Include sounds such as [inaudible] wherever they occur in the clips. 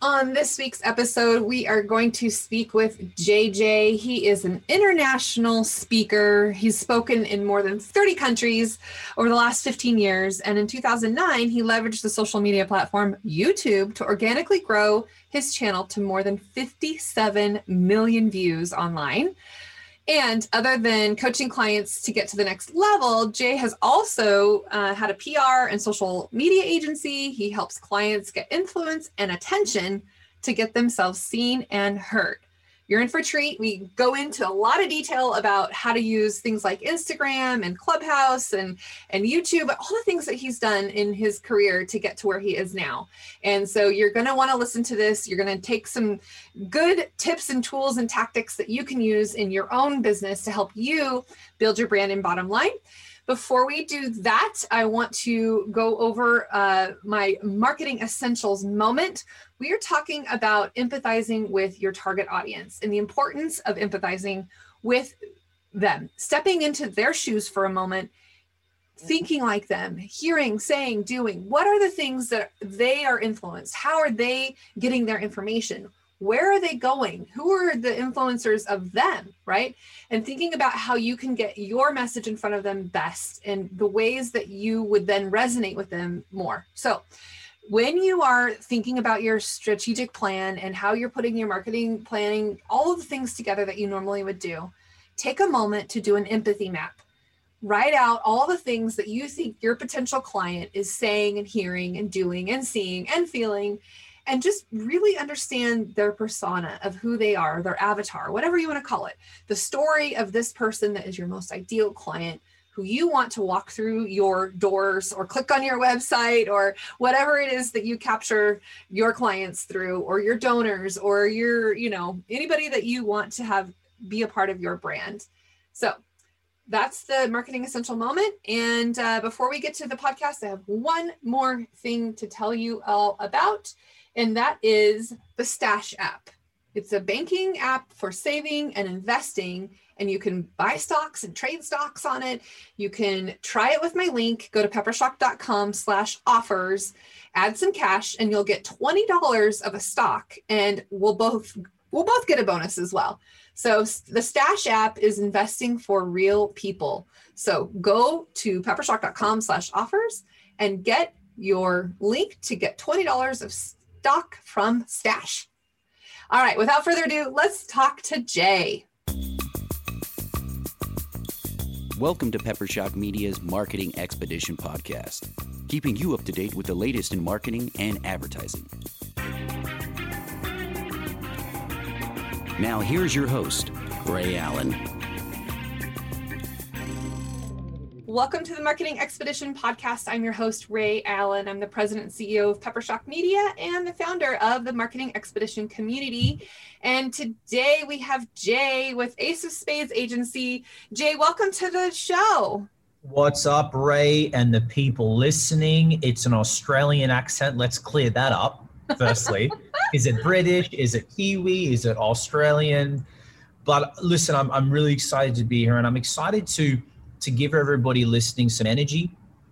On this week's episode, we are going to speak with JJ. He is an international speaker. He's spoken in more than 30 countries over the last 15 years. And in 2009, he leveraged the social media platform YouTube to organically grow his channel to more than 57 million views online. And other than coaching clients to get to the next level, Jay has also uh, had a PR and social media agency. He helps clients get influence and attention to get themselves seen and heard you're in for a treat. We go into a lot of detail about how to use things like Instagram and Clubhouse and and YouTube, all the things that he's done in his career to get to where he is now. And so you're going to want to listen to this. You're going to take some good tips and tools and tactics that you can use in your own business to help you build your brand and bottom line. Before we do that, I want to go over uh, my marketing essentials moment. We are talking about empathizing with your target audience and the importance of empathizing with them, stepping into their shoes for a moment, thinking like them, hearing, saying, doing. What are the things that they are influenced? How are they getting their information? where are they going who are the influencers of them right and thinking about how you can get your message in front of them best and the ways that you would then resonate with them more so when you are thinking about your strategic plan and how you're putting your marketing planning all of the things together that you normally would do take a moment to do an empathy map. Write out all the things that you think your potential client is saying and hearing and doing and seeing and feeling and just really understand their persona of who they are, their avatar, whatever you want to call it, the story of this person that is your most ideal client who you want to walk through your doors or click on your website or whatever it is that you capture your clients through or your donors or your you know anybody that you want to have be a part of your brand so that's the marketing essential moment and uh, before we get to the podcast i have one more thing to tell you all about and that is the Stash app. It's a banking app for saving and investing, and you can buy stocks and trade stocks on it. You can try it with my link. Go to peppershock.com slash offers, add some cash, and you'll get $20 of a stock, and we'll both we'll both get a bonus as well. So the Stash app is investing for real people. So go to peppershock.com slash offers and get your link to get $20 of stock from Stash. All right, without further ado, let's talk to Jay. Welcome to Peppershock Media's Marketing Expedition podcast, keeping you up to date with the latest in marketing and advertising. Now, here's your host, Ray Allen. Welcome to the Marketing Expedition podcast. I'm your host, Ray Allen. I'm the president and CEO of Peppershock Media and the founder of the Marketing Expedition community. And today we have Jay with Ace of Spades Agency. Jay, welcome to the show. What's up, Ray, and the people listening? It's an Australian accent. Let's clear that up, firstly. [laughs] is it British? Is it Kiwi? Is it Australian? But listen, I'm, I'm really excited to be here and I'm excited to to give everybody listening some energy,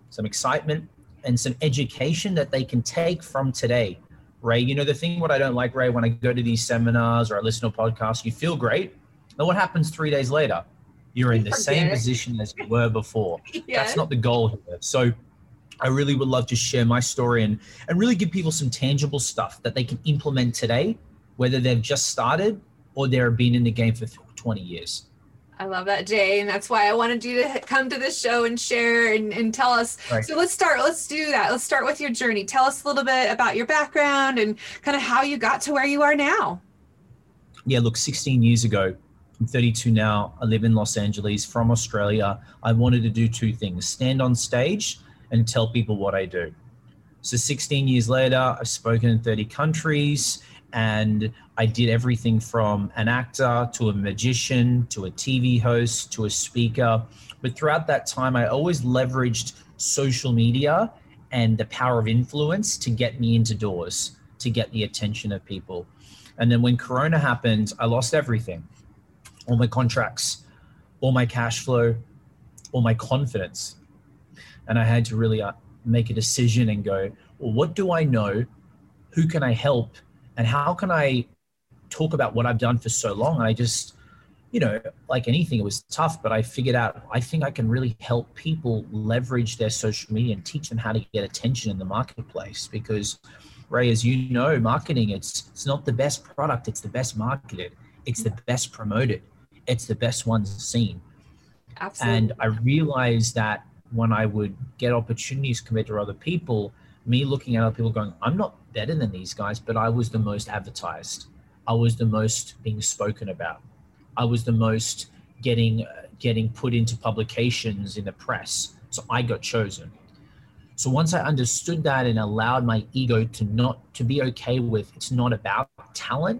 some excitement, and some education that they can take from today. Ray, you know, the thing what I don't like, Ray, when I go to these seminars or I listen to podcasts, you feel great. Then what happens three days later? You're in the same position as you were before. [laughs] yeah. That's not the goal here. So I really would love to share my story and, and really give people some tangible stuff that they can implement today, whether they've just started or they've been in the game for 20 years. I love that, Jay. And that's why I wanted you to come to this show and share and, and tell us. Right. So let's start. Let's do that. Let's start with your journey. Tell us a little bit about your background and kind of how you got to where you are now. Yeah, look, 16 years ago, I'm 32 now. I live in Los Angeles from Australia. I wanted to do two things stand on stage and tell people what I do. So 16 years later, I've spoken in 30 countries and I did everything from an actor to a magician to a TV host to a speaker. But throughout that time, I always leveraged social media and the power of influence to get me into doors, to get the attention of people. And then when Corona happened, I lost everything all my contracts, all my cash flow, all my confidence. And I had to really uh, make a decision and go, well, what do I know? Who can I help? And how can I talk about what I've done for so long? I just, you know, like anything, it was tough, but I figured out I think I can really help people leverage their social media and teach them how to get attention in the marketplace. Because, Ray, as you know, marketing it's it's not the best product, it's the best marketed, it's the best promoted, it's the best one seen. Absolutely. And I realized that when I would get opportunities compared to other people, me looking at other people going, I'm not better than these guys, but I was the most advertised. I was the most being spoken about. I was the most getting uh, getting put into publications in the press. So I got chosen. So once I understood that and allowed my ego to not to be okay with it's not about talent,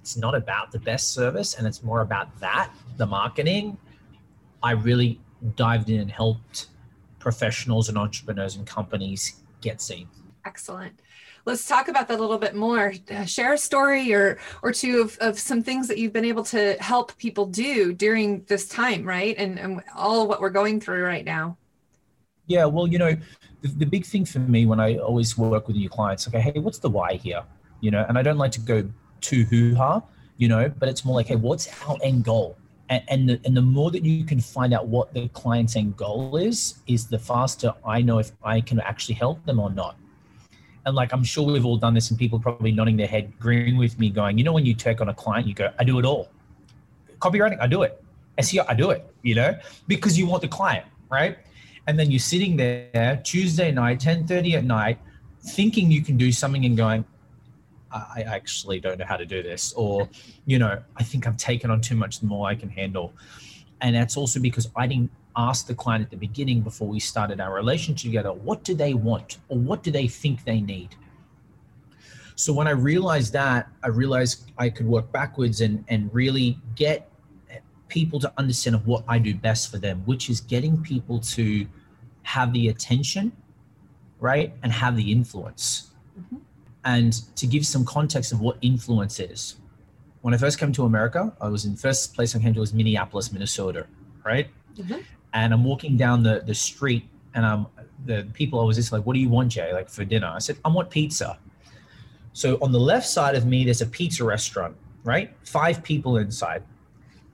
it's not about the best service, and it's more about that, the marketing. I really dived in and helped professionals and entrepreneurs and companies get seen. Excellent. Let's talk about that a little bit more. Share a story or or two of, of some things that you've been able to help people do during this time, right? And, and all what we're going through right now. Yeah, well, you know, the, the big thing for me when I always work with new clients, okay, hey, what's the why here? You know, and I don't like to go too hoo ha, you know, but it's more like, hey, what's our end goal? And, and the, and the more that you can find out what the client's end goal is, is the faster I know if I can actually help them or not. And like, I'm sure we've all done this and people probably nodding their head, agreeing with me going, you know, when you take on a client, you go, I do it all. Copywriting, I do it. SEO, I do it, you know, because you want the client, right? And then you're sitting there Tuesday night, 1030 at night, thinking you can do something and going, I actually don't know how to do this, or, you know, I think I've taken on too much more I can handle. And that's also because I didn't ask the client at the beginning before we started our relationship together, what do they want or what do they think they need? So when I realized that, I realized I could work backwards and, and really get people to understand of what I do best for them, which is getting people to have the attention, right? And have the influence. Mm-hmm. And to give some context of what influence is. When I first came to America, I was in first place I came to was Minneapolis, Minnesota, right? Mm-hmm and I'm walking down the the street, and I'm the people I was just like, "What do you want, Jay? Like for dinner?" I said, "I want pizza." So on the left side of me, there's a pizza restaurant, right? Five people inside.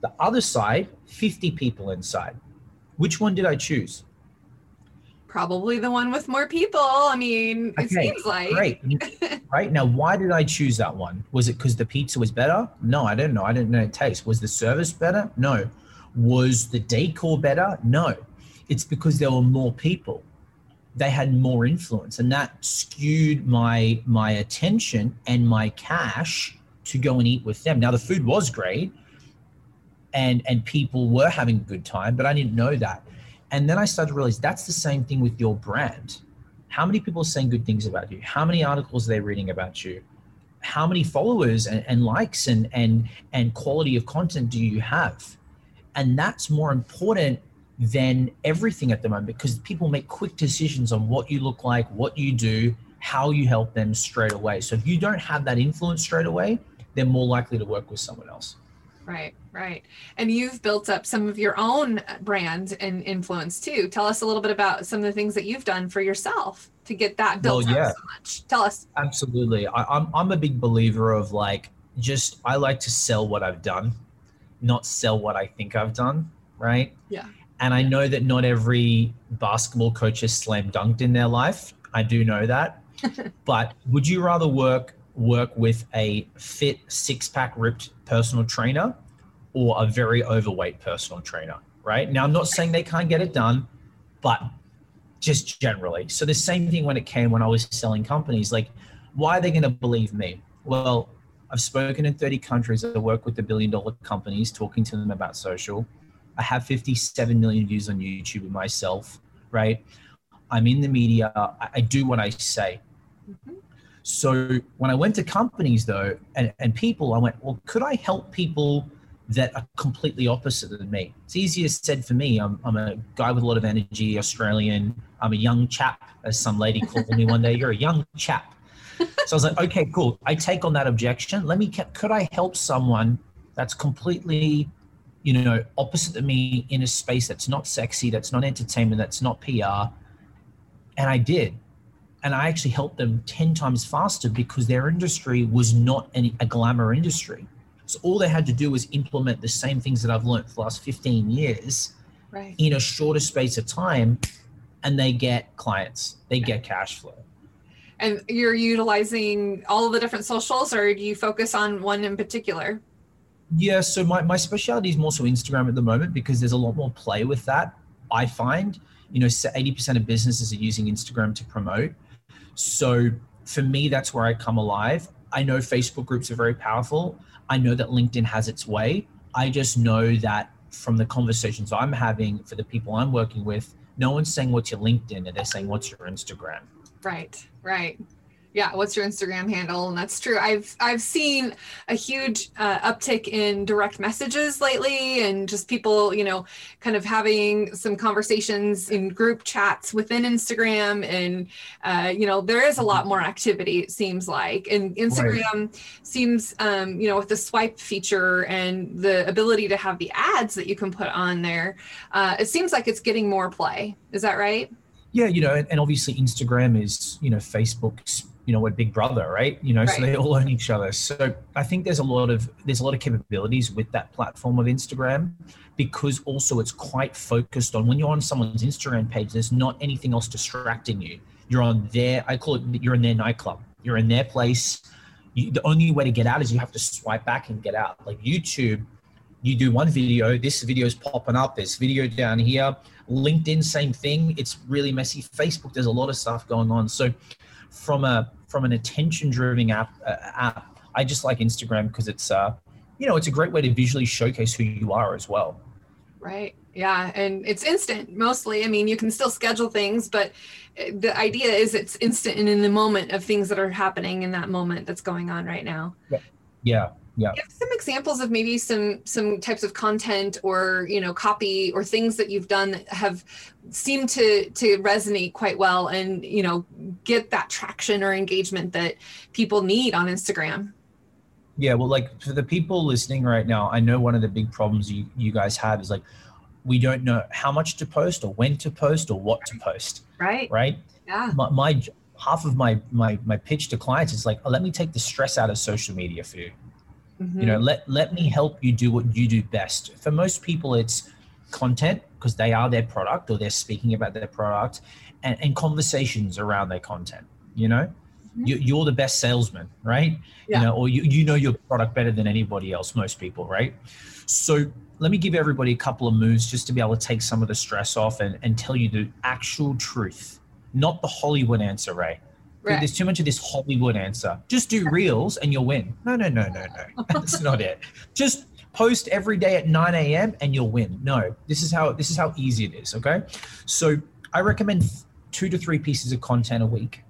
The other side, 50 people inside. Which one did I choose? Probably the one with more people. I mean, it okay, seems like. Great. [laughs] right. Now, why did I choose that one? Was it because the pizza was better? No, I don't know. I didn't know it taste. Was the service better? No. Was the decor better? No. It's because there were more people. They had more influence, and that skewed my my attention and my cash to go and eat with them. Now the food was great, and and people were having a good time, but I didn't know that. And then I started to realize that's the same thing with your brand. How many people are saying good things about you? How many articles are they reading about you? How many followers and, and likes and and and quality of content do you have? And that's more important than everything at the moment because people make quick decisions on what you look like, what you do, how you help them straight away. So if you don't have that influence straight away, they're more likely to work with someone else. Right, right. And you've built up some of your own uh, brand and influence too. Tell us a little bit about some of the things that you've done for yourself to get that built well, yeah. up so much. Tell us. Absolutely. I, I'm, I'm a big believer of like, just I like to sell what I've done not sell what I think I've done, right? Yeah. And I know that not every basketball coach has slam dunked in their life. I do know that. [laughs] but would you rather work work with a fit six pack ripped personal trainer or a very overweight personal trainer? Right. Now I'm not saying they can't get it done, but just generally. So the same thing when it came when I was selling companies, like why are they going to believe me? Well, I've spoken in 30 countries. I work with the billion dollar companies, talking to them about social. I have 57 million views on YouTube myself, right? I'm in the media. I, do what I say. Mm-hmm. So when I went to companies though, and, and people, I went, well, could I help people that are completely opposite than me? It's easier said for me. I'm, I'm a guy with a lot of energy, Australian. I'm a young chap, as some lady called me one day. You're a young chap so I was like, okay, cool. I take on that objection. Let me, could I help someone that's completely, you know, opposite to me in a space that's not sexy, that's not entertainment, that's not PR? And I did. and I actually helped them 10 times faster because their industry was not any, a glamour industry. So all they had to do was implement the same things that I've learned for the last 15 years right. in a shorter space of time, and they get clients, they get cash flow. And you're utilizing all of the different socials, or do you focus on one in particular? Yeah, so my, my specialty is more so Instagram at the moment because there's a lot more play with that. I find, you know, 80% of businesses are using Instagram to promote. So for me, that's where I come alive. I know Facebook groups are very powerful. I know that LinkedIn has its way. I just know that from the conversations I'm having for the people I'm working with, no one's saying what's your LinkedIn and they're saying what's your Instagram. Right, right. Yeah what's your instagram handle? And that's true. I've i've seen a huge uh, uptick in direct messages lately and just people you know kind of having some conversations in group chats within instagram and uh, you know there is a lot more activity it seems like. And instagram right. seems um, you know with the swipe feature and the ability to have the ads that you can put on there uh, it seems like it's getting more play. Is that right yeah you know and obviously instagram is you know facebook's you know, we're big brother, right? You know, right. so they all own each other. So I think there's a lot of there's a lot of capabilities with that platform of Instagram because also it's quite focused on when you're on someone's Instagram page, there's not anything else distracting you. You're on their, I call it, you're in their nightclub. You're in their place. You, the only way to get out is you have to swipe back and get out. Like YouTube, you do one video, this video is popping up, there's video down here. LinkedIn, same thing. It's really messy. Facebook, there's a lot of stuff going on. So from a from an attention driven app uh, app i just like instagram because it's uh you know it's a great way to visually showcase who you are as well right yeah and it's instant mostly i mean you can still schedule things but uh, the idea is it's instant and in the moment of things that are happening in that moment that's going on right now yeah yeah yeah. Give some examples of maybe some some types of content or you know copy or things that you've done that have seemed to to resonate quite well and you know get that traction or engagement that people need on instagram. Yeah well like for the people listening right now i know one of the big problems you you guys have is like we don't know how much to post or when to post or what to post right. right? Yeah. My, my half of my my my pitch to clients is like oh, let me take the stress out of social media for you Mm-hmm. You know, let let me help you do what you do best. For most people, it's content because they are their product or they're speaking about their product, and, and conversations around their content. You know, mm-hmm. you, you're the best salesman, right? Yeah. You know, or you you know your product better than anybody else. Most people, right? So let me give everybody a couple of moves just to be able to take some of the stress off and, and tell you the actual truth, not the Hollywood answer, Ray. Right. There's too much of this Hollywood answer. Just do [laughs] reels and you'll win. No, no, no, no, no. [laughs] That's not it. Just post every day at 9 a.m. and you'll win. No, this is how this is how easy it is. Okay. So I recommend two to three pieces of content a week.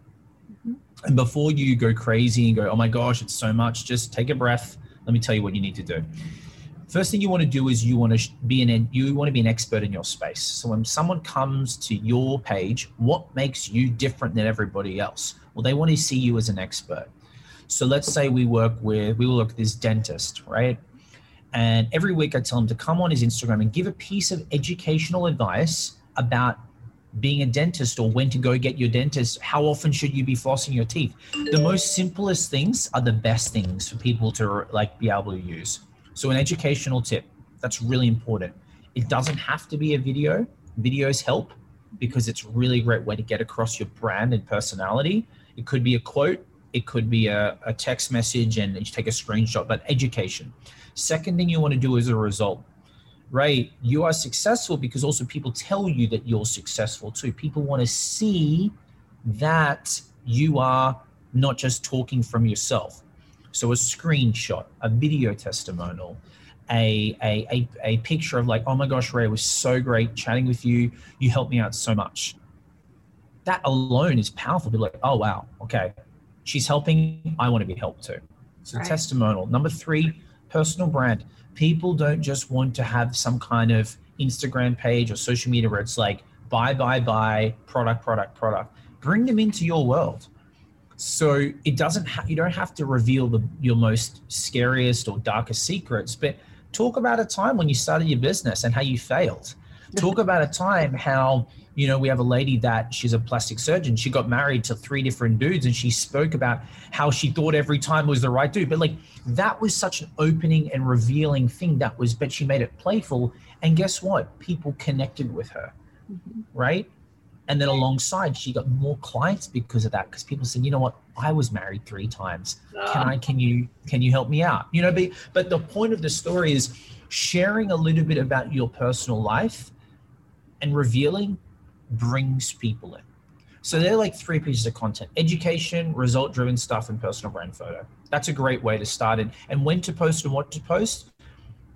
Mm-hmm. And before you go crazy and go, oh my gosh, it's so much, just take a breath. Let me tell you what you need to do. First thing you want to do is you want to be an you want to be an expert in your space. So when someone comes to your page, what makes you different than everybody else? Well, they want to see you as an expert. So let's say we work with, we will look at this dentist, right? And every week I tell him to come on his Instagram and give a piece of educational advice about being a dentist or when to go get your dentist. How often should you be flossing your teeth? The most simplest things are the best things for people to like be able to use. So an educational tip, that's really important. It doesn't have to be a video. Videos help because it's a really great way to get across your brand and personality. It could be a quote, it could be a, a text message, and you take a screenshot, but education. Second thing you want to do is a result, right? You are successful because also people tell you that you're successful too. People want to see that you are not just talking from yourself. So a screenshot, a video testimonial, a, a, a, a picture of like, oh my gosh, Ray, was so great chatting with you. You helped me out so much that alone is powerful. Be like, oh wow, okay, she's helping. I want to be helped too. So right. testimonial. Number three, personal brand. People don't just want to have some kind of Instagram page or social media where it's like buy, buy, buy, product, product, product. Bring them into your world. So it doesn't. Ha- you don't have to reveal the your most scariest or darkest secrets, but talk about a time when you started your business and how you failed [laughs] Talk about a time how, you know, we have a lady that she's a plastic surgeon. She got married to three different dudes and she spoke about how she thought every time was the right dude. But like that was such an opening and revealing thing that was, but she made it playful. And guess what? People connected with her, mm-hmm. right? And then alongside, she got more clients because of that. Because people said, you know what, I was married three times. Can ah. I? Can you? Can you help me out? You know, but but the point of the story is sharing a little bit about your personal life and revealing brings people in. So they're like three pieces of content education, result driven stuff, and personal brand photo. That's a great way to start it. And when to post and what to post,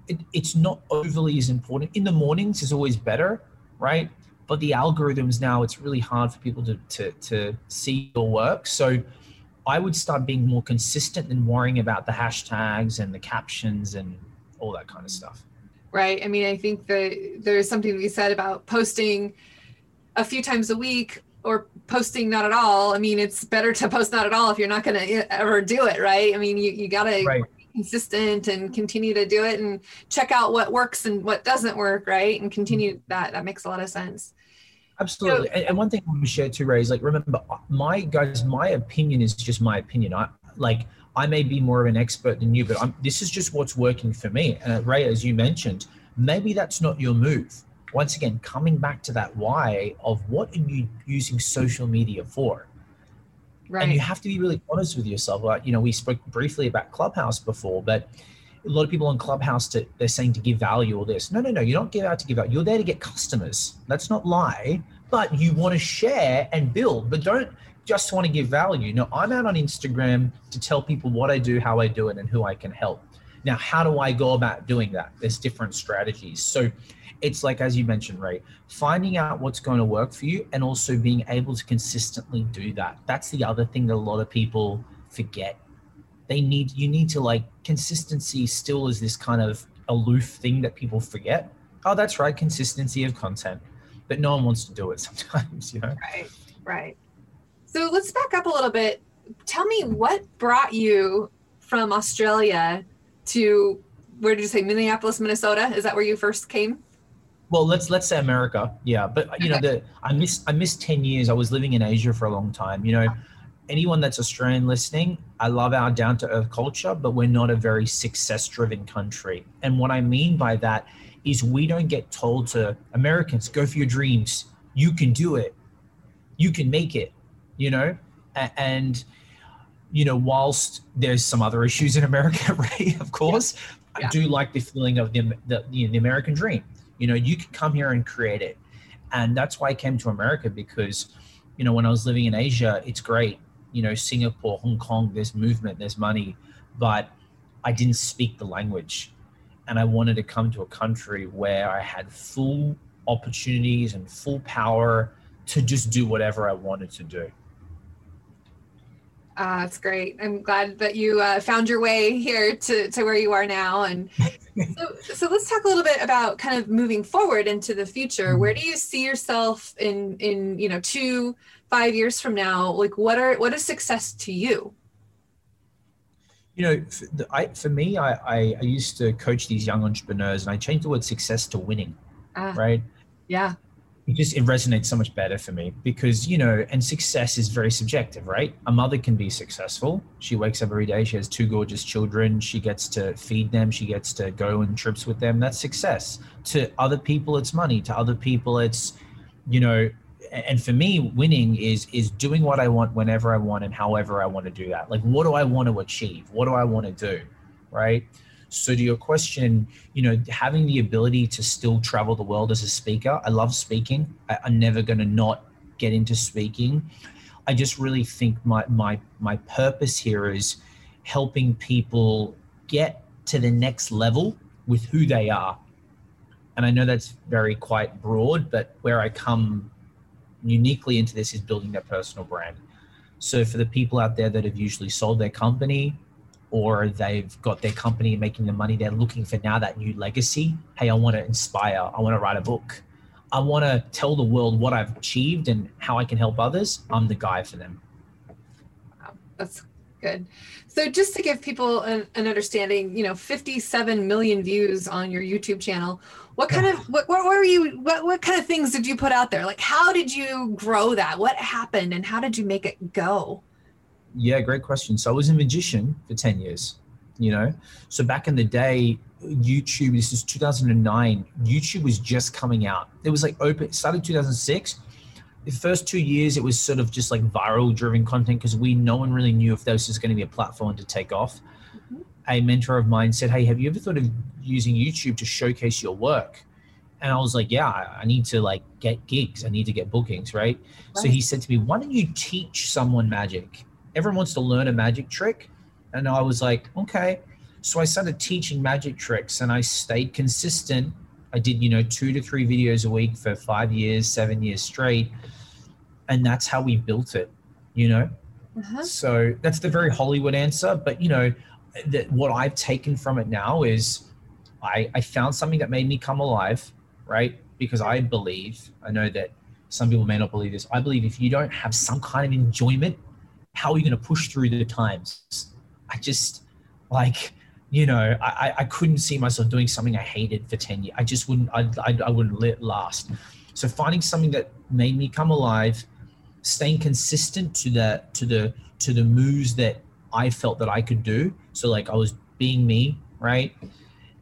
it, it's not overly as important. In the mornings is always better, right? But the algorithms now, it's really hard for people to, to, to see your work. So I would start being more consistent than worrying about the hashtags and the captions and all that kind of stuff right? I mean, I think that there's something to be said about posting a few times a week or posting not at all. I mean, it's better to post not at all if you're not going to eh, ever do it, right? I mean, you, you got to right. Consistent and continue to do it and check out what works and what doesn't work, right? And continue mm-hmm. that. That makes a lot of sense. Absolutely. So, and, and, one thing I want to share too, Ray, is like, remember, my guys, my opinion is just my opinion. I like, I may be more of an expert than you, but I'm, this is just what's working for me. And uh, Ray, as you mentioned, maybe that's not your move. Once again, coming back to that why of what are you using social media for? Right. And you have to be really honest with yourself. Like, you know, we spoke briefly about Clubhouse before, but a lot of people on Clubhouse to, they're saying to give value or this. No, no, no. You don't give out to give out. You're there to get customers. That's not lie. But you want to share and build. But don't just want to give value. No, I'm out on Instagram to tell people what I do, how I do it, and who I can help. Now, how do I go about doing that? There's different strategies. So it's like, as you mentioned, Ray, finding out what's going to work for you and also being able to consistently do that. That's the other thing that a lot of people forget. They need, you need to like, consistency still is this kind of aloof thing that people forget. Oh, that's right, consistency of content. But no one wants to do it [laughs] sometimes, you know? Right, right. So let's back up a little bit. Tell me what brought you from Australia to where did you say Minneapolis, Minnesota? Is that where you first came? Well, let's let's say America. Yeah, but you know, the I missed I missed ten years. I was living in Asia for a long time. You know, anyone that's Australian listening, I love our down to earth culture, but we're not a very success driven country. And what I mean by that is we don't get told to Americans go for your dreams. You can do it. You can make it you know, and you know, whilst there's some other issues in America, [laughs] right? Of course, yeah. I do like the feeling of the the, the American dream. You know, you can come here and create it, and that's why I came to America because, you know, when I was living in Asia, it's great. You know, Singapore, Hong Kong, there's movement, there's money, but I didn't speak the language, and I wanted to come to a country where I had full opportunities and full power to just do whatever I wanted to do. Uh, that's great. I'm glad that you uh, found your way here to, to where you are now. And [laughs] so, so let's talk a little bit about kind of moving forward into the future. Mm-hmm. Where do you see yourself in, in, you know, two, five years from now? Like what are, what is success to you? You know, for, the, I, for me, I, I, I, used to coach these young entrepreneurs and I changed the word success to winning, uh, right? Yeah it just it resonates so much better for me because you know and success is very subjective right? A mother can be successful. She wakes up every day she has two gorgeous children she gets to feed them she gets to go on trips with them. That's success. To other people it's money. To other people it's you know and for me winning is is doing what i want whenever i want and however i want to do that. Like what do i want to achieve? What do i want to do? Right so to your question, you know, having the ability to still travel the world as a speaker, I love speaking. I, am never going to not get into speaking. I just really think my my my purpose here is helping people get to the next level with who they are. And I know that's very quite broad, but where I come uniquely into this is building their personal brand. So for the people out there that have usually sold their company, or they've got their company making the money they're looking for now that new legacy hey i want to inspire i want to write a book i want to tell the world what i've achieved and how i can help others i'm the guy for them wow, that's Good. So just to give people an, an, understanding, you know, 57 million views on your YouTube channel. What kind of what, what were you what what kind of things did you put out there? Like how did you grow that? What happened and how did you make it go? Yeah, great question. So I was a magician for 10 years, you know. So back in the day, YouTube, this is 2009, YouTube was just coming out. It was like open, started 2006 the first two years it was sort of just like viral driven content because we no one really knew if this was going to be a platform to take off mm-hmm. a mentor of mine said hey have you ever thought of using youtube to showcase your work and i was like yeah i need to like get gigs i need to get bookings right, right. so he said to me why don't you teach someone magic everyone wants to learn a magic trick and i was like okay so i started teaching magic tricks and i stayed consistent I did, you know, two to three videos a week for five years, seven years straight. And that's how we built it, you know? Uh-huh. So that's the very Hollywood answer. But, you know, that what I've taken from it now is I, I found something that made me come alive, right? Because I believe, I know that some people may not believe this. I believe if you don't have some kind of enjoyment, how are you going to push through the times? I just like, you know, I, I couldn't see myself doing something I hated for 10 years. I just wouldn't, I, I, I wouldn't let last. So finding something that made me come alive, staying consistent to the, to the, to the moves that I felt that I could do. So like I was being me, right?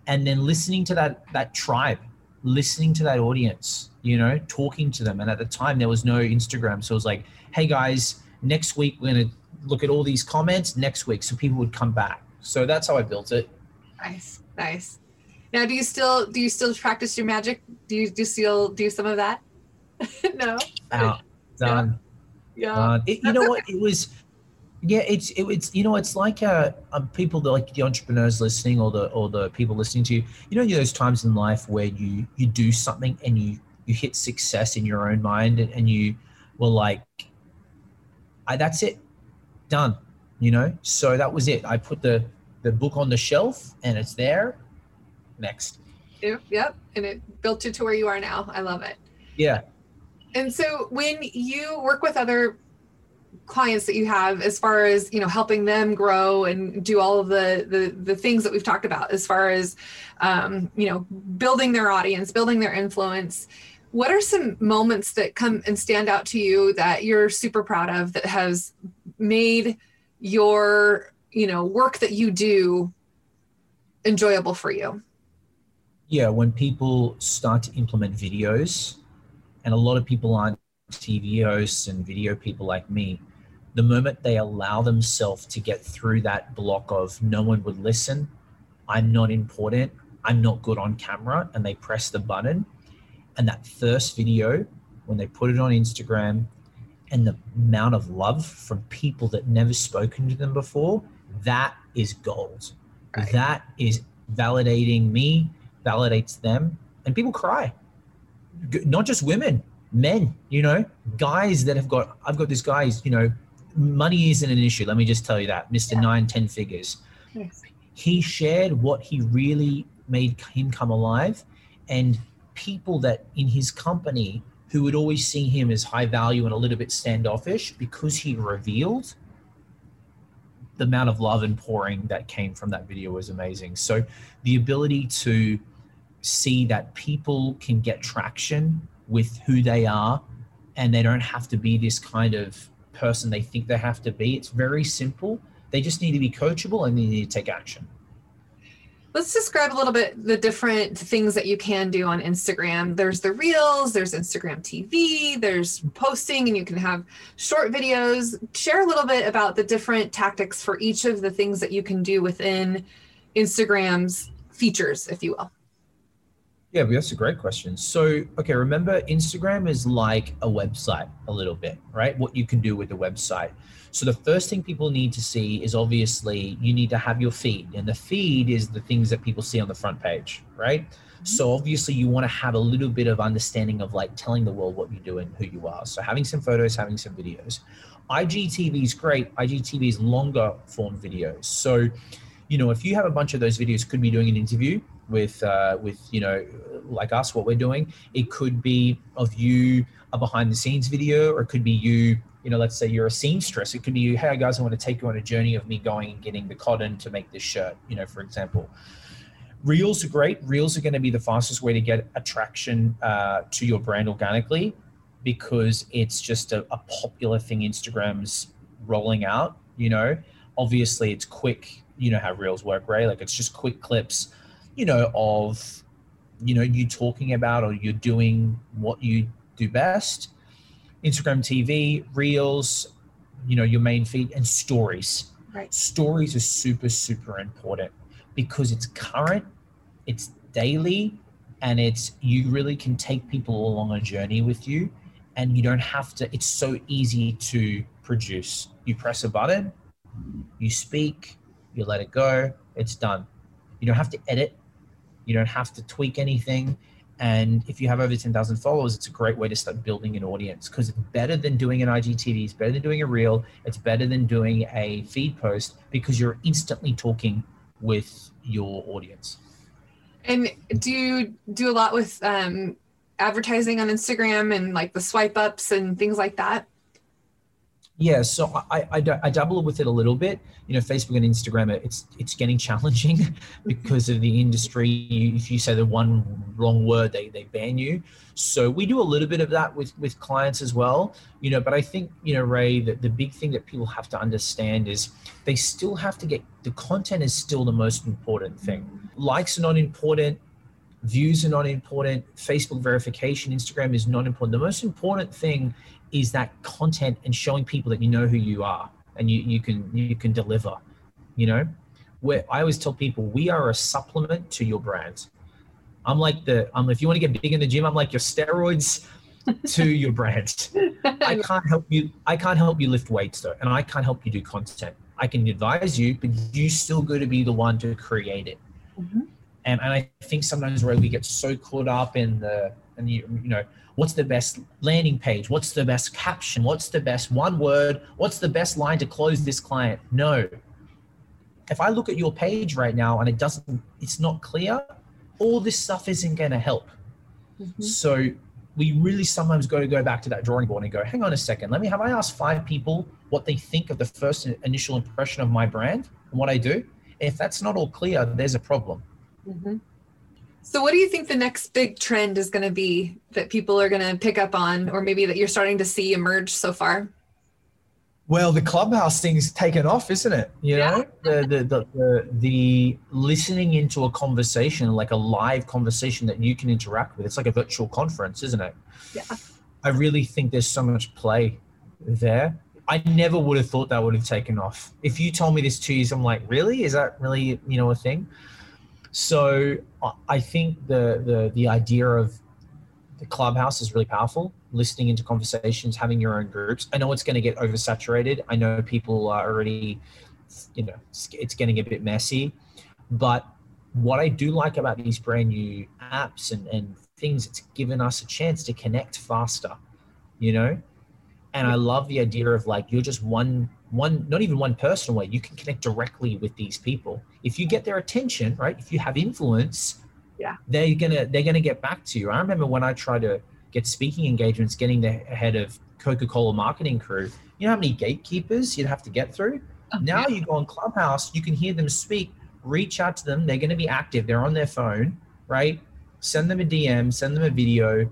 And then listening to that, that tribe, listening to that audience, you know, talking to them. And at the time there was no Instagram. So it was like, Hey guys, next week we're going to look at all these comments next week. So people would come back so that's how I built it. Nice, nice. Now, do you still do you still practice your magic? Do you do you still do some of that? [laughs] no. Out, done. Yeah. Done. It, you know what? [laughs] It was. Yeah, it's it, it's you know it's like uh um, people that like the entrepreneurs listening or the or the people listening to you. You know, those times in life where you you do something and you you hit success in your own mind and, and you were like, I, that's it, done you know? So that was it. I put the the book on the shelf and it's there. Next. Yep yep. And it built you to where you are now. I love it. Yeah. And so when you work with other clients that you have as far as you know helping them grow and do all of the the, the things that we've talked about as far as um, you know building their audience building their influence what are some moments that come and stand out to you that you're super proud of that has made your you know work that you do enjoyable for you? Yeah when people start to implement videos and a lot of people aren't tv hosts and video people like me the moment they allow themselves to get through that block of no one would listen i'm not important i'm not good on camera and they press the button and that first video when they put it on instagram and the amount of love from people that never spoken to them before, that is gold. Right. That is validating me, validates them, and people cry. Not just women, men, you know, guys that have got, I've got this guy's, you know, money isn't an issue. Let me just tell you that, Mr. Yeah. Nine, 10 figures. Yes. He shared what he really made him come alive. And people that in his company who would always see him as high value and a little bit standoffish because he revealed the amount of love and pouring that came from that video was amazing. So the ability to see that people can get traction with who they are and they don't have to be this kind of person they think they have to be. It's very simple. They just need to be coachable and they need to take action. Let's describe a little bit the different things that you can do on Instagram. There's the Reels, there's Instagram TV, there's posting, and you can have short videos. Share a little bit about the different tactics for each of the things that you can do within Instagram's features, if you will. Yeah, but that's a great question. So, okay, remember Instagram is like a website a little bit, right? What you can do with the website. So the first thing people need to see is obviously you need to have your feed, and the feed is the things that people see on the front page, right? Mm-hmm. So obviously you want to have a little bit of understanding of like telling the world what you do and who you are. So having some photos, having some videos. IGTV is great. IGTV is longer form videos. So, you know, if you have a bunch of those videos, could be doing an interview with uh, with you know like us, what we're doing. It could be of you a behind the scenes video, or it could be you you know, let's say you're a seamstress. It could be, you, hey guys, I want to take you on a journey of me going and getting the cotton to make this shirt, you know, for example. Reels are great. Reels are going to be the fastest way to get attraction uh, to your brand organically because it's just a, a popular thing Instagram's rolling out, you know. Obviously, it's quick. You know how Reels work, right? Like it's just quick clips, you know, of, you know, you talking about or you're doing what you do best Instagram TV, Reels, you know, your main feed, and stories. Right. Stories are super, super important because it's current, it's daily, and it's you really can take people along a journey with you, and you don't have to. It's so easy to produce. You press a button, you speak, you let it go, it's done. You don't have to edit, you don't have to tweak anything and if you have over 10,000 followers, it's a great way to start building an audience because it's better than doing an IGTV, it's better than doing a reel, it's better than doing a feed post because you're instantly talking with your audience. And do you do a lot with um, advertising on Instagram and like the swipe ups and things like that? Yeah, so I, I, I dabble with it a little bit. You know, Facebook and Instagram, it's it's getting challenging [laughs] because of the industry. If you say the one wrong word, they, they ban you. So we do a little bit of that with with clients as well. You know, but I think you know, Ray, that the big thing that people have to understand is they still have to get the content is still the most important thing. Likes are not important. Views are not important. Facebook verification, Instagram is not important. The most important thing is that content and showing people that you know who you are and you, you can you can deliver you know where i always tell people we are a supplement to your brand i'm like the um if you want to get big in the gym i'm like your steroids [laughs] to your brand i [laughs] can't help you i can't help you lift weights though and i can't help you do content i can advise you but you still go to be the one to create it mm-hmm. And, and i think sometimes where we get so caught up in the and you you know what's the best landing page? What's the best caption? What's the best one word? What's the best line to close this client? No. If i look at your page right now and it doesn't it's not clear all this stuff isn't going to help. Mm-hmm. so we really sometimes got to go back to that drawing board and go hang on a second. Let me have i asked five people what they think of the first initial impression of my brand and what i do? If that's not all clear there's a problem mm-hmm. So, what do you think the next big trend is going to be that people are going to pick up on, or maybe that you're starting to see emerge so far? Well, the clubhouse thing's taken off, isn't it? You know, yeah. the, the, the, the, the listening into a conversation, like a live conversation that you can interact with. It's like a virtual conference, isn't it? Yeah. I really think there's so much play there. I never would have thought that would have taken off. If you told me this two years, I'm like, really? Is that really, you know, a thing? So I think the the the idea of the clubhouse is really powerful. Listening into conversations, having your own groups. I know it's going to get oversaturated. I know people are already, you know, it's getting a bit messy. But what I do like about these brand new apps and, and things, it's given us a chance to connect faster, you know? And I love the idea of like, you're just one one not even one person way you can connect directly with these people. If you get their attention right if you have influence yeah. they're gonna they're gonna get back to you. I remember when i tried to get speaking engagements getting the head of coca-cola marketing crew you know how many gatekeepers you'd have to get through? Oh, now yeah. you go on clubhouse you can hear them speak reach out to them they're going to be active they're on their phone right? Send them a dm send them a video.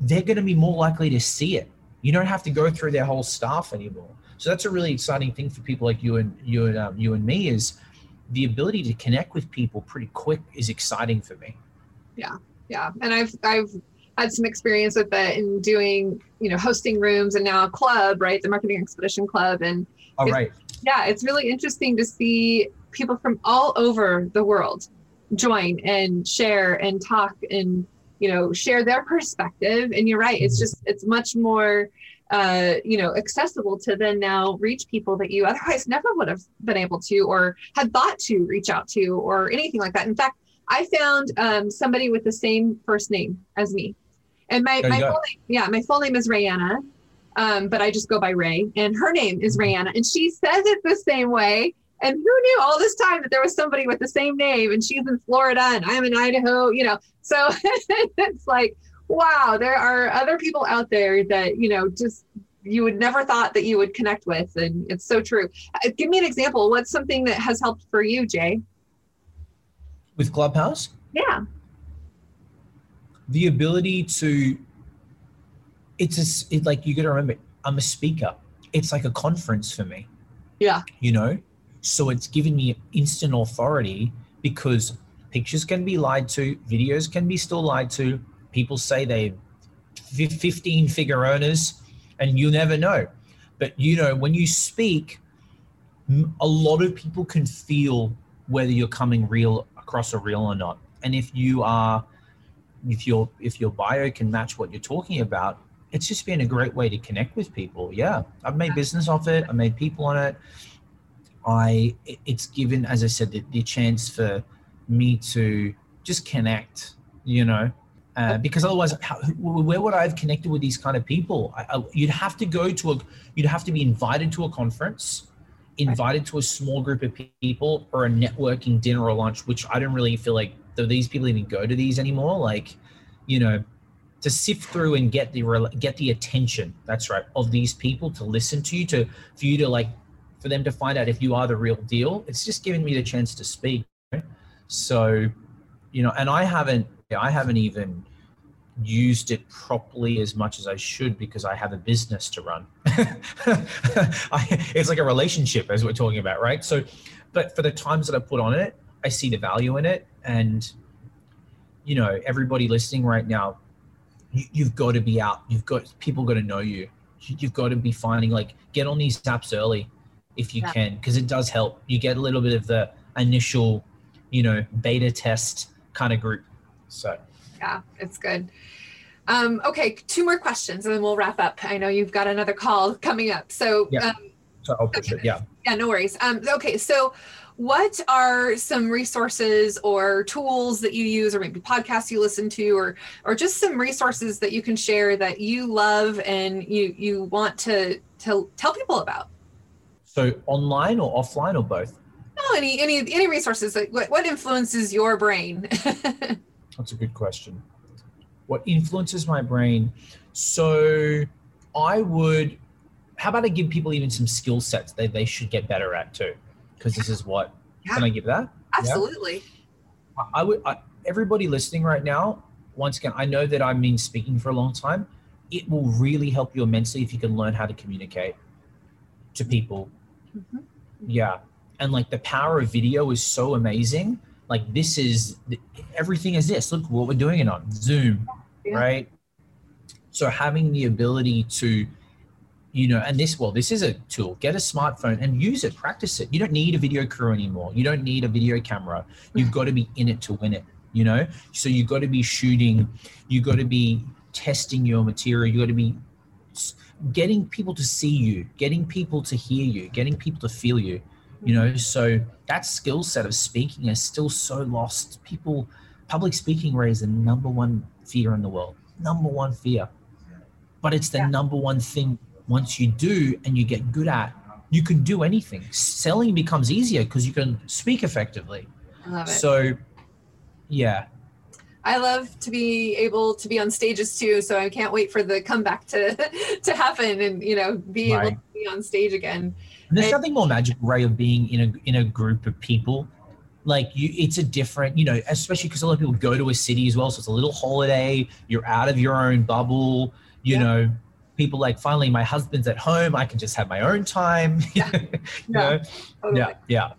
They're going to be more likely to see it. You don't have to go through their whole staff anymore so that's a really exciting thing for people like you and you and um, you and me is the ability to connect with people pretty quick is exciting for me. Yeah, yeah, and I've I've had some experience with that in doing you know hosting rooms and now a club, right? The Marketing Expedition Club, and all right, yeah, it's really interesting to see people from all over the world join and share and talk and you know share their perspective and you're right it's mm-hmm. just it's much more uh, you know, accessible to then now reach people that you otherwise [laughs] never would have been able to or had thought to reach out to or anything like that. In fact, I found um, somebody with the same first name as me. And my, my full name, yeah, my full name is Rayanna, um, but I just go by Ray. And her name is Rayanna. And she says it the same way. And who knew all this time that there was somebody with the same name and she's in Florida and I'm in Idaho, you know? So [laughs] it's like, wow, there are other people out there that, you know, just you would never thought that you would connect with and it's so true. Uh, give me an example. What's something that has helped for you jay? With clubhouse? Yeah. The ability to it's a, it, like you got to remember i'm a speaker. It's like a conference for me. Yeah. You know? So it's given me instant authority because pictures can be lied to videos can be still lied to people say they 15 figure earners and you never know. But you know when you speak a lot of people can feel whether you're coming real across a real or not. And if you are if your if your bio can match what you're talking about it's just been a great way to connect with people. Yeah i've made business off it. I made people on it. I it's given as i said the, the chance for me to just connect you know uh, because otherwise how, where would i have connected with these kind of people? I, I, you'd have to go to a you'd have to be invited to a conference invited to a small group of people or a networking dinner or lunch which i don't really feel like do these people even go to these anymore. Like you know to sift through and get the get the attention that's right of these people to listen to you to for you to like for them to find out if you are the real deal. It's just giving me the chance to speak so you know and i haven't i haven't even used it properly as much as I should because I have a business to run. [laughs] I, it's like a relationship, as we're talking about, right? So, but for the times that I put on it, I see the value in it. And, you know, everybody listening right now, you, have got to be out. You've got people got to know you. You've got to be finding like get on these apps early if you yeah. can because it does help. You get a little bit of the initial, you know, beta test kind of group. So yeah, it's good. Um, okay, two more questions and then we'll wrap up. I know you've got another call coming up. So, yeah. Um, so I'll push okay. it. Yeah. Yeah, no worries. Um, okay, so what are some resources or tools that you use or maybe podcasts you listen to or or just some resources that you can share that you love and you you want to to tell people about so online or offline or both no any any any resources like what, what influences your brain [laughs] That's a good question. What influences my brain? So I would, how about I give people even some skill sets that they should get better at too? Because this is what, yeah. can I give that? Absolutely. Yeah? I would, I, everybody listening right now, once again, I know that I've been speaking for a long time. It will really help you immensely if you can learn how to communicate to people. Mm-hmm. Yeah. And like the power of video is so amazing like this is everything is this. Look what we're doing it on. Zoom yeah. right? So having the ability to you know and this well this is a tool. Get a smartphone and use it. Practice it. You don't need a video crew anymore. You don't need a video camera. You've got to be in it to win it you know? So you've got to be shooting. You've got to be testing your material. You've got to be getting people to see you getting people to hear you getting people to feel you you know so that skill set of speaking is still so lost people public speaking raise the number one fear in the world number one fear but it's the yeah. number one thing once you do and you get good at you can do anything selling becomes easier because you can speak effectively so yeah I love to be able to be on stages too, so I can't wait for the comeback to [laughs] to happen and you know be right. able to be on stage again. And there's something more magical, Ray, of being in a in a group of people. Like you, it's a different, you know, especially because a lot of people go to a city as well, so it's a little holiday. You're out of your own bubble. You yeah. know, people like finally my husband's at home. I can just have my own time. [laughs] Yeah, yeah. Totally. yeah, yeah.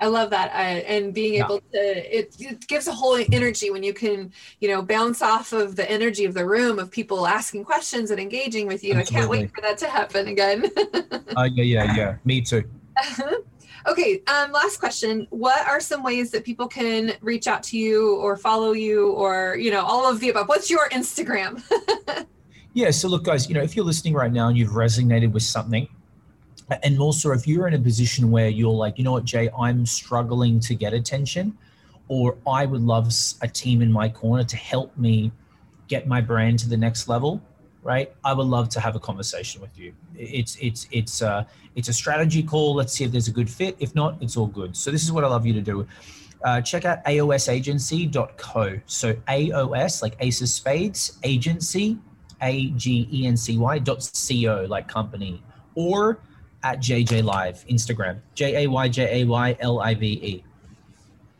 I love that, uh, and being yeah. able to it, it, gives a whole energy when you can, you know, bounce off of the energy of the room of people asking questions and engaging with you. Absolutely. I can't wait for that to happen again. [laughs] uh, yeah, yeah, yeah. Me too. [laughs] okay. Um, last question. What are some ways that people can reach out to you or follow you or you know all of the above? What's your Instagram? [laughs] yeah. So look, guys. You know, if you're listening right now and you've resonated with something and also if you're in a position where you're like you know what jay i'm struggling to get attention or i would love a team in my corner to help me get my brand to the next level right? I would love to have a conversation with you. It's it's it's uh it's a strategy call. Let's see if there's a good fit. If not it's all good. So this is what i love you to do. Uh, check out aosagency.co so aos like ace of spades agency A G E N C Y dot C O, like company, or at JJ Live, Instagram, J A Y J A Y L I V E.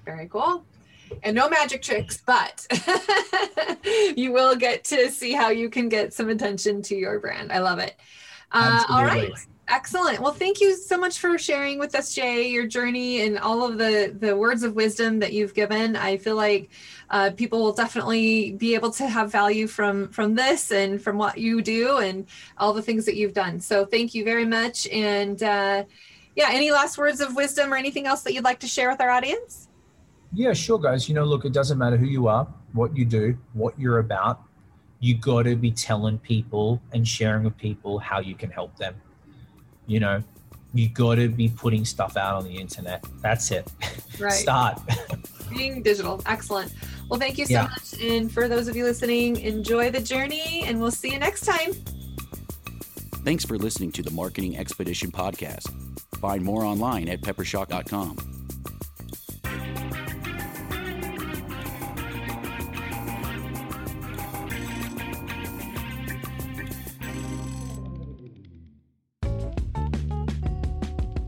Very cool. And no magic tricks, but [laughs] you will get to see how you can get some attention to your brand. I love it. Uh, all right. Excellent. Well, thank you so much for sharing with us, Jay, your journey and all of the the words of wisdom that you've given. I feel like uh, people will definitely be able to have value from from this and from what you do and all the things that you've done. So, thank you very much. And uh, yeah, any last words of wisdom or anything else that you'd like to share with our audience? Yeah, sure, guys. You know, look, it doesn't matter who you are, what you do, what you're about. You got to be telling people and sharing with people how you can help them you know, you got to be putting stuff out on the internet. That's it. [laughs] Right. Start. Being digital. Excellent. Well, thank you so yeah. much. And for those of you listening, enjoy the journey and we'll see you next time. Thanks for listening to the Marketing Expedition podcast. Find more online at peppershock.com.